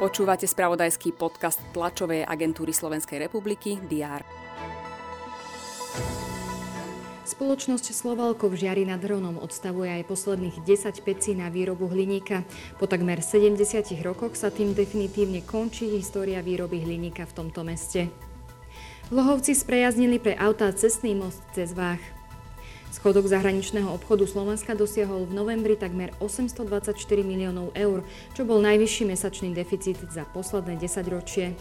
Počúvate spravodajský podcast tlačovej agentúry Slovenskej republiky DR. Spoločnosť Slovalko v Žiari nad Hronom odstavuje aj posledných 10 pecí na výrobu hliníka. Po takmer 70 rokoch sa tým definitívne končí história výroby hliníka v tomto meste. Lohovci sprejaznili pre autá cestný most cez Vách. Schodok zahraničného obchodu Slovenska dosiahol v novembri takmer 824 miliónov eur, čo bol najvyšší mesačný deficit za posledné 10 ročie.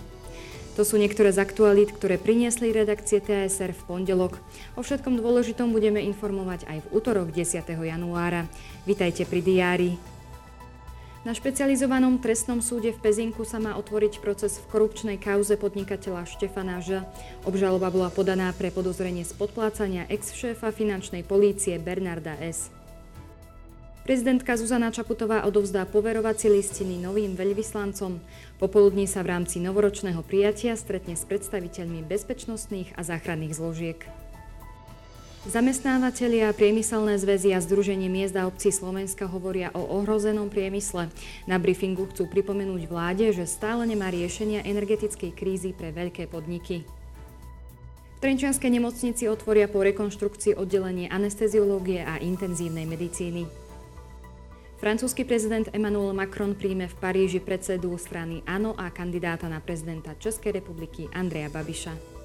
To sú niektoré z aktualít, ktoré priniesli redakcie TSR v pondelok. O všetkom dôležitom budeme informovať aj v útorok 10. januára. Vitajte pri diári. Na špecializovanom trestnom súde v Pezinku sa má otvoriť proces v korupčnej kauze podnikateľa Štefana Ž. Obžaloba bola podaná pre podozrenie z podplácania ex-šéfa finančnej polície Bernarda S. Prezidentka Zuzana Čaputová odovzdá poverovacie listiny novým veľvyslancom. Popoludní sa v rámci novoročného prijatia stretne s predstaviteľmi bezpečnostných a záchranných zložiek. Zamestnávateľia, priemyselné zväzy a Združenie miest a obcí Slovenska hovoria o ohrozenom priemysle. Na briefingu chcú pripomenúť vláde, že stále nemá riešenia energetickej krízy pre veľké podniky. V Trenčianskej nemocnici otvoria po rekonštrukcii oddelenie anesteziológie a intenzívnej medicíny. Francúzsky prezident Emmanuel Macron príjme v Paríži predsedu strany ANO a kandidáta na prezidenta Českej republiky Andreja Babiša.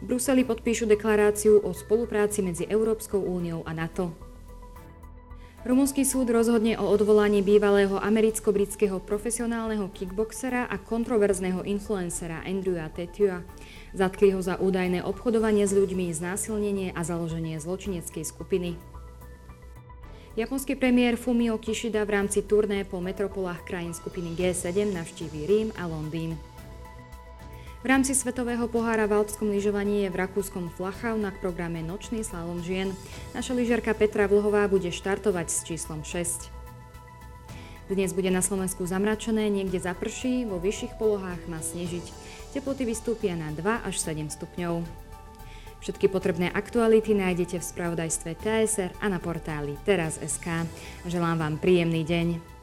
V Bruseli podpíšu deklaráciu o spolupráci medzi Európskou úniou a NATO. Rumunský súd rozhodne o odvolaní bývalého americko-britského profesionálneho kickboxera a kontroverzného influencera Andrewa Tetua. Zatkli ho za údajné obchodovanie s ľuďmi, znásilnenie a založenie zločineckej skupiny. Japonský premiér Fumio Kishida v rámci turné po metropolách krajín skupiny G7 navštíví Rím a Londýn. V rámci Svetového pohára v alpskom lyžovaní je v rakúskom Flachau na programe Nočný slalom žien. Naša lyžiarka Petra Vlhová bude štartovať s číslom 6. Dnes bude na Slovensku zamračené, niekde zaprší, vo vyšších polohách má snežiť. Teploty vystúpia na 2 až 7 stupňov. Všetky potrebné aktuality nájdete v spravodajstve TSR a na portáli teraz.sk. Želám vám príjemný deň.